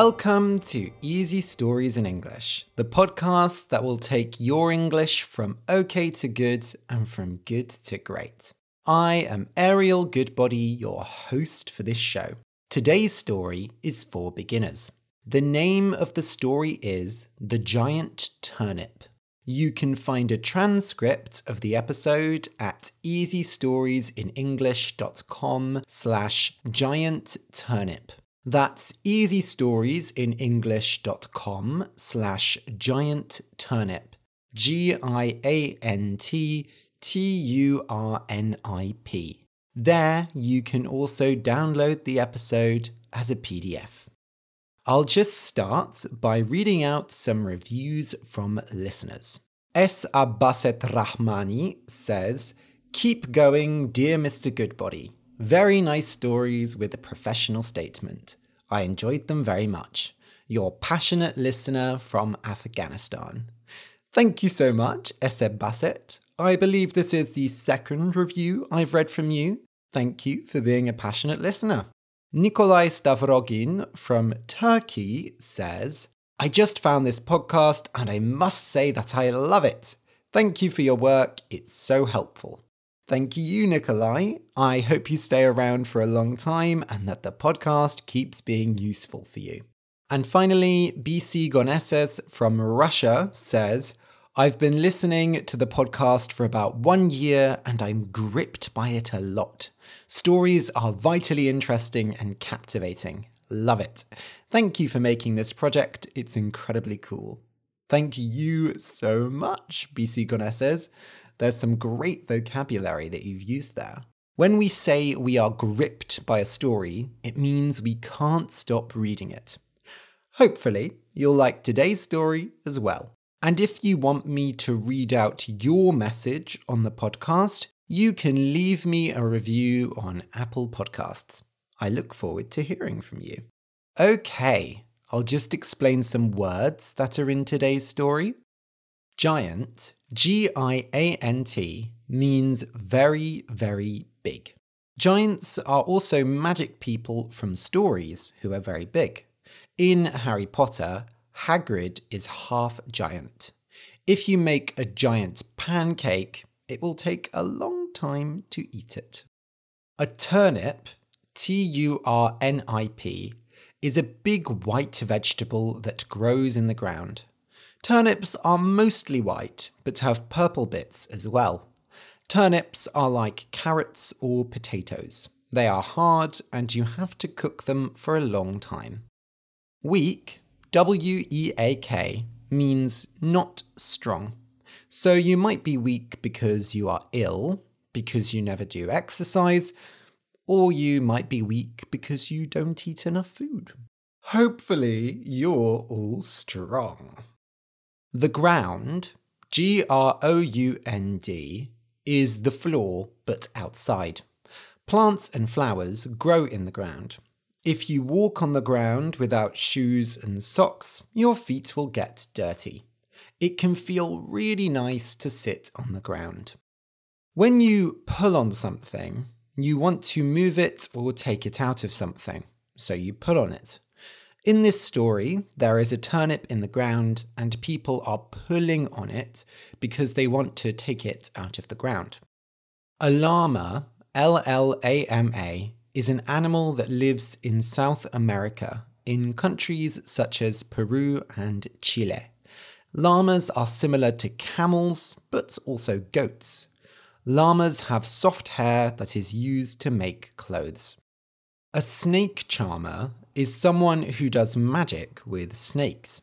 Welcome to Easy Stories in English, the podcast that will take your English from okay to good and from good to great. I am Ariel Goodbody, your host for this show. Today's story is for beginners. The name of the story is The Giant Turnip. You can find a transcript of the episode at easystoriesinenglish.com slash giant turnip. That's easystoriesinenglish.com slash giant turnip. G I A N T T U R N I P. There you can also download the episode as a PDF. I'll just start by reading out some reviews from listeners. S. Abbaset Rahmani says, Keep going, dear Mr. Goodbody. Very nice stories with a professional statement. I enjoyed them very much. Your passionate listener from Afghanistan. Thank you so much, S. Abbaset. I believe this is the second review I've read from you. Thank you for being a passionate listener. Nikolai Stavrogin from Turkey says, I just found this podcast and I must say that I love it. Thank you for your work, it's so helpful. Thank you, Nikolai. I hope you stay around for a long time and that the podcast keeps being useful for you. And finally, BC Goneses from Russia says, I've been listening to the podcast for about one year and I'm gripped by it a lot. Stories are vitally interesting and captivating. Love it. Thank you for making this project. It's incredibly cool. Thank you so much, BC Goneses. There's some great vocabulary that you've used there. When we say we are gripped by a story, it means we can't stop reading it. Hopefully, you'll like today's story as well. And if you want me to read out your message on the podcast, you can leave me a review on Apple Podcasts. I look forward to hearing from you. Okay, I'll just explain some words that are in today's story. Giant, G I A N T, means very, very big. Giants are also magic people from stories who are very big. In Harry Potter, Hagrid is half giant. If you make a giant pancake, it will take a long time to eat it. A turnip, T U R N I P, is a big white vegetable that grows in the ground. Turnips are mostly white, but have purple bits as well. Turnips are like carrots or potatoes. They are hard and you have to cook them for a long time. Weak, W E A K, means not strong. So you might be weak because you are ill, because you never do exercise, or you might be weak because you don't eat enough food. Hopefully, you're all strong. The ground, G R O U N D, is the floor but outside. Plants and flowers grow in the ground. If you walk on the ground without shoes and socks, your feet will get dirty. It can feel really nice to sit on the ground. When you pull on something, you want to move it or take it out of something, so you pull on it. In this story, there is a turnip in the ground, and people are pulling on it because they want to take it out of the ground. A llama, L L A M A, is an animal that lives in South America, in countries such as Peru and Chile. Llamas are similar to camels, but also goats. Llamas have soft hair that is used to make clothes. A snake charmer is someone who does magic with snakes.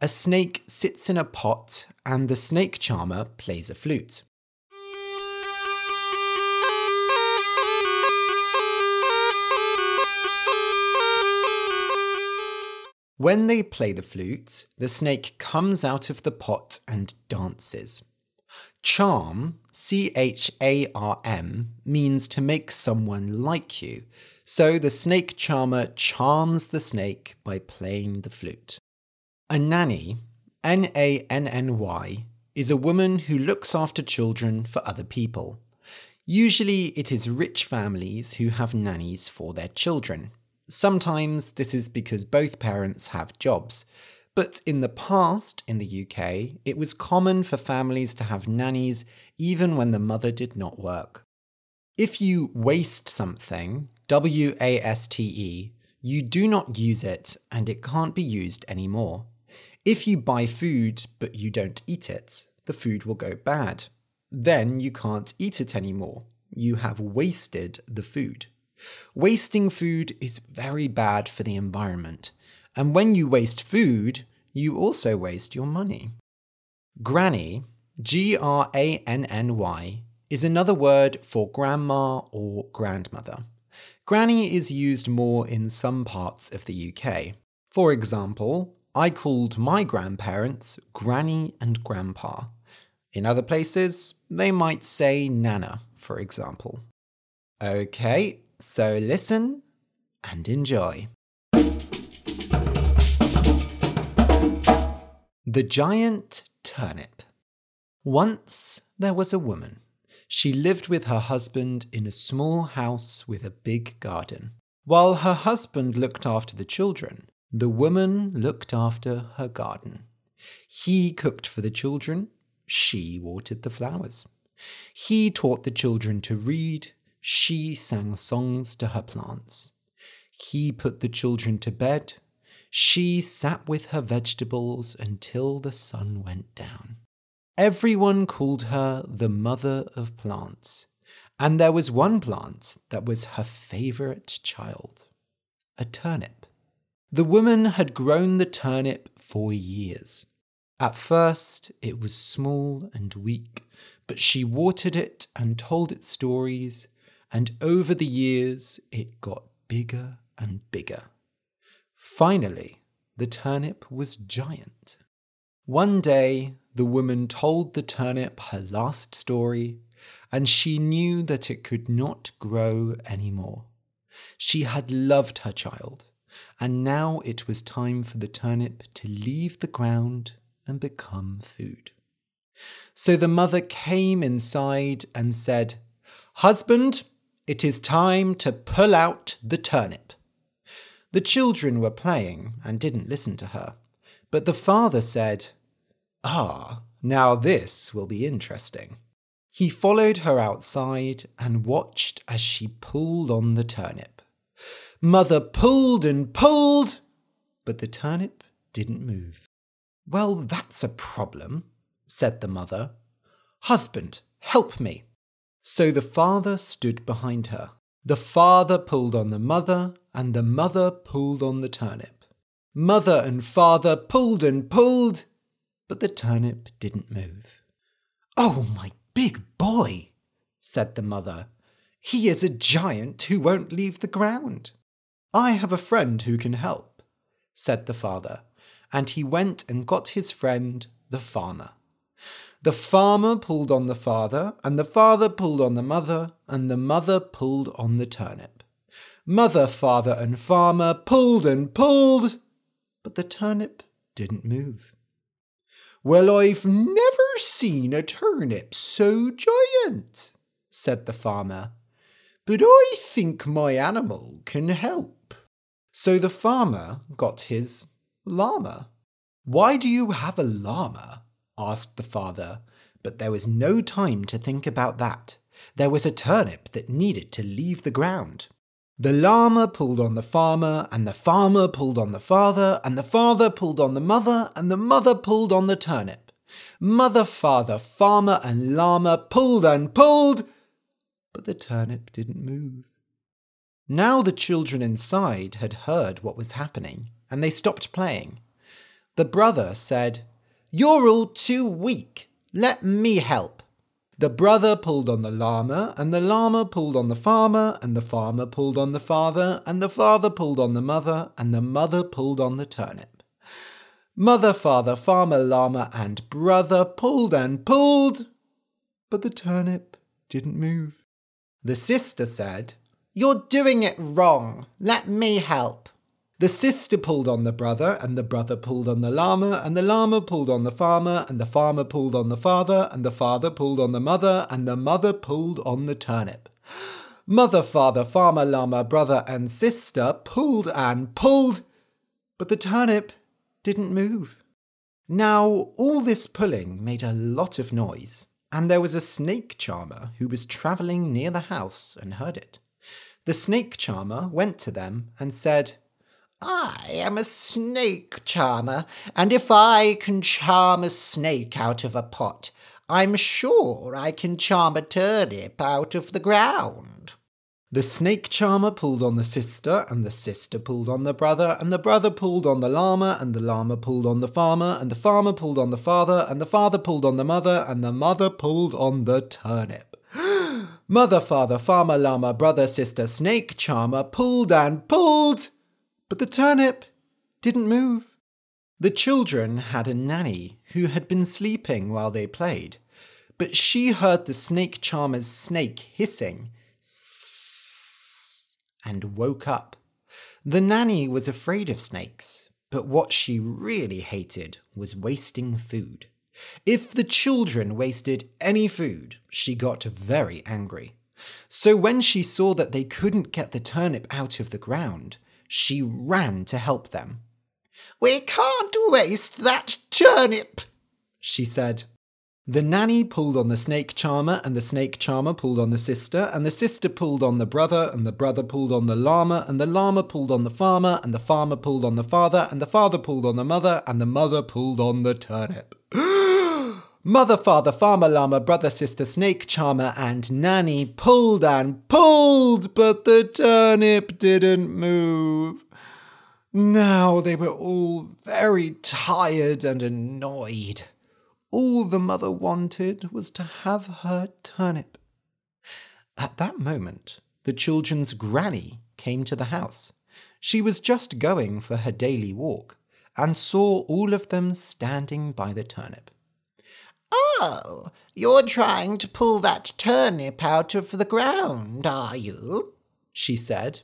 A snake sits in a pot and the snake charmer plays a flute. When they play the flute, the snake comes out of the pot and dances. Charm, C H A R M, means to make someone like you, so the snake charmer charms the snake by playing the flute. A nanny, N A N N Y, is a woman who looks after children for other people. Usually it is rich families who have nannies for their children. Sometimes this is because both parents have jobs. But in the past, in the UK, it was common for families to have nannies even when the mother did not work. If you waste something, W A S T E, you do not use it and it can't be used anymore. If you buy food but you don't eat it, the food will go bad. Then you can't eat it anymore. You have wasted the food. Wasting food is very bad for the environment. And when you waste food, you also waste your money. Granny, G R A N N Y, is another word for grandma or grandmother. Granny is used more in some parts of the UK. For example, I called my grandparents Granny and Grandpa. In other places, they might say Nana, for example. Okay, so listen and enjoy. The Giant Turnip. Once there was a woman. She lived with her husband in a small house with a big garden. While her husband looked after the children, the woman looked after her garden. He cooked for the children, she watered the flowers. He taught the children to read, she sang songs to her plants. He put the children to bed, she sat with her vegetables until the sun went down. Everyone called her the mother of plants, and there was one plant that was her favourite child a turnip. The woman had grown the turnip for years. At first, it was small and weak, but she watered it and told it stories, and over the years, it got bigger and bigger. Finally, the turnip was giant. One day, the woman told the turnip her last story, and she knew that it could not grow any more. She had loved her child, and now it was time for the turnip to leave the ground and become food. So the mother came inside and said, Husband, it is time to pull out the turnip. The children were playing and didn't listen to her, but the father said, Ah, now this will be interesting. He followed her outside and watched as she pulled on the turnip. Mother pulled and pulled, but the turnip didn't move. Well, that's a problem, said the mother. Husband, help me. So the father stood behind her. The father pulled on the mother, and the mother pulled on the turnip. Mother and father pulled and pulled, but the turnip didn't move. Oh, my big boy, said the mother. He is a giant who won't leave the ground. I have a friend who can help, said the father and he went and got his friend, the farmer. The farmer pulled on the father, and the father pulled on the mother, and the mother pulled on the turnip. Mother, father, and farmer pulled and pulled, but the turnip didn't move. Well, I've never seen a turnip so giant, said the farmer, but I think my animal can help. So the farmer got his llama. Why do you have a llama? asked the father, but there was no time to think about that. There was a turnip that needed to leave the ground. The llama pulled on the farmer, and the farmer pulled on the father, and the father pulled on the mother, and the mother pulled on the turnip. Mother, father, farmer, and llama pulled and pulled, but the turnip didn't move. Now the children inside had heard what was happening, and they stopped playing. The brother said, You're all too weak. Let me help. The brother pulled on the llama, and the llama pulled on the farmer, and the farmer pulled on the father, and the father pulled on the mother, and the mother pulled on the turnip. Mother, father, farmer, llama, and brother pulled and pulled, but the turnip didn't move. The sister said, You're doing it wrong. Let me help. The sister pulled on the brother, and the brother pulled on the llama, and the llama pulled on the farmer, and the farmer pulled on the father, and the father pulled on the mother, and the mother pulled on the turnip. Mother, father, farmer, llama, brother, and sister pulled and pulled, but the turnip didn't move. Now, all this pulling made a lot of noise, and there was a snake charmer who was travelling near the house and heard it. The snake charmer went to them and said, I am a snake charmer, and if I can charm a snake out of a pot, I'm sure I can charm a turnip out of the ground. The snake charmer pulled on the sister, and the sister pulled on the brother, and the brother pulled on the llama, and the llama pulled on the farmer, and the farmer pulled on the father, and the father pulled on the mother, and the mother pulled on the turnip. Mother, father, farmer, llama, brother, sister, snake charmer pulled and pulled, but the turnip didn't move. The children had a nanny who had been sleeping while they played, but she heard the snake charmer's snake hissing and woke up. The nanny was afraid of snakes, but what she really hated was wasting food. If the children wasted any food, she got very angry. So when she saw that they couldn't get the turnip out of the ground, she ran to help them. We can't waste that turnip, she said. The nanny pulled on the snake charmer, and the snake charmer pulled on the sister, and the sister pulled on the brother, and the brother pulled on the llama, and the llama pulled on the farmer, and the farmer pulled on the father, and the father pulled on the mother, and the mother pulled on the turnip. Mother, father, farmer, llama, brother, sister, snake charmer, and nanny pulled and pulled, but the turnip didn't move. Now they were all very tired and annoyed. All the mother wanted was to have her turnip. At that moment, the children's granny came to the house. She was just going for her daily walk and saw all of them standing by the turnip. Oh, you're trying to pull that turnip out of the ground, are you? she said.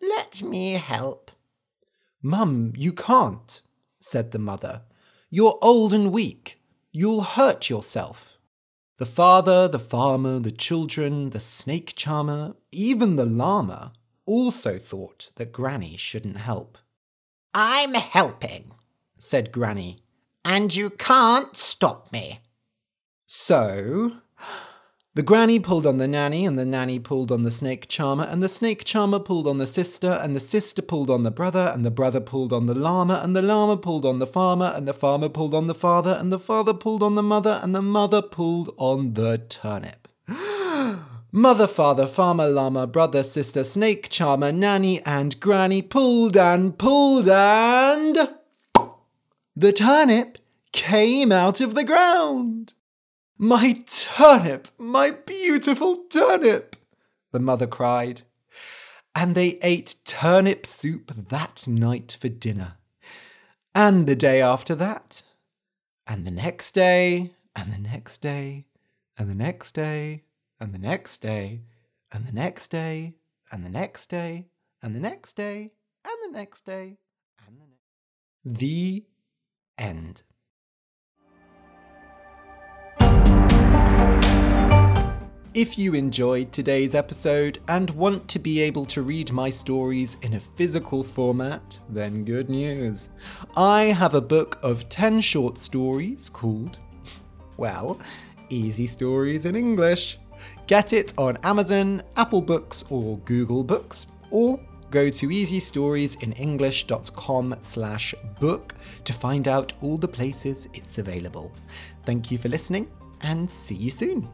Let me help. Mum, you can't, said the mother. You're old and weak. You'll hurt yourself. The father, the farmer, the children, the snake charmer, even the llama also thought that Granny shouldn't help. I'm helping, said Granny, and you can't stop me. So, the granny pulled on the nanny, and the nanny pulled on the snake charmer, and the snake charmer pulled on the sister, and the sister pulled on the brother, and the brother pulled on the llama, and the llama pulled on the farmer, and the farmer pulled on the father, and the father pulled on the mother, and the mother pulled on the turnip. Mother, father, farmer, llama, brother, sister, snake charmer, nanny, and granny pulled and pulled, and. The turnip came out of the ground. My turnip, my beautiful turnip, the mother cried. And they ate turnip soup that night for dinner. And the day after that. And the next day, and the next day, and the next day, and the next day, and the next day, and the next day, and the next day, and the next day, and the next. The end. If you enjoyed today's episode and want to be able to read my stories in a physical format, then good news. I have a book of 10 short stories called, well, Easy Stories in English. Get it on Amazon, Apple Books, or Google Books, or go to easystoriesinenglish.com slash book to find out all the places it's available. Thank you for listening and see you soon.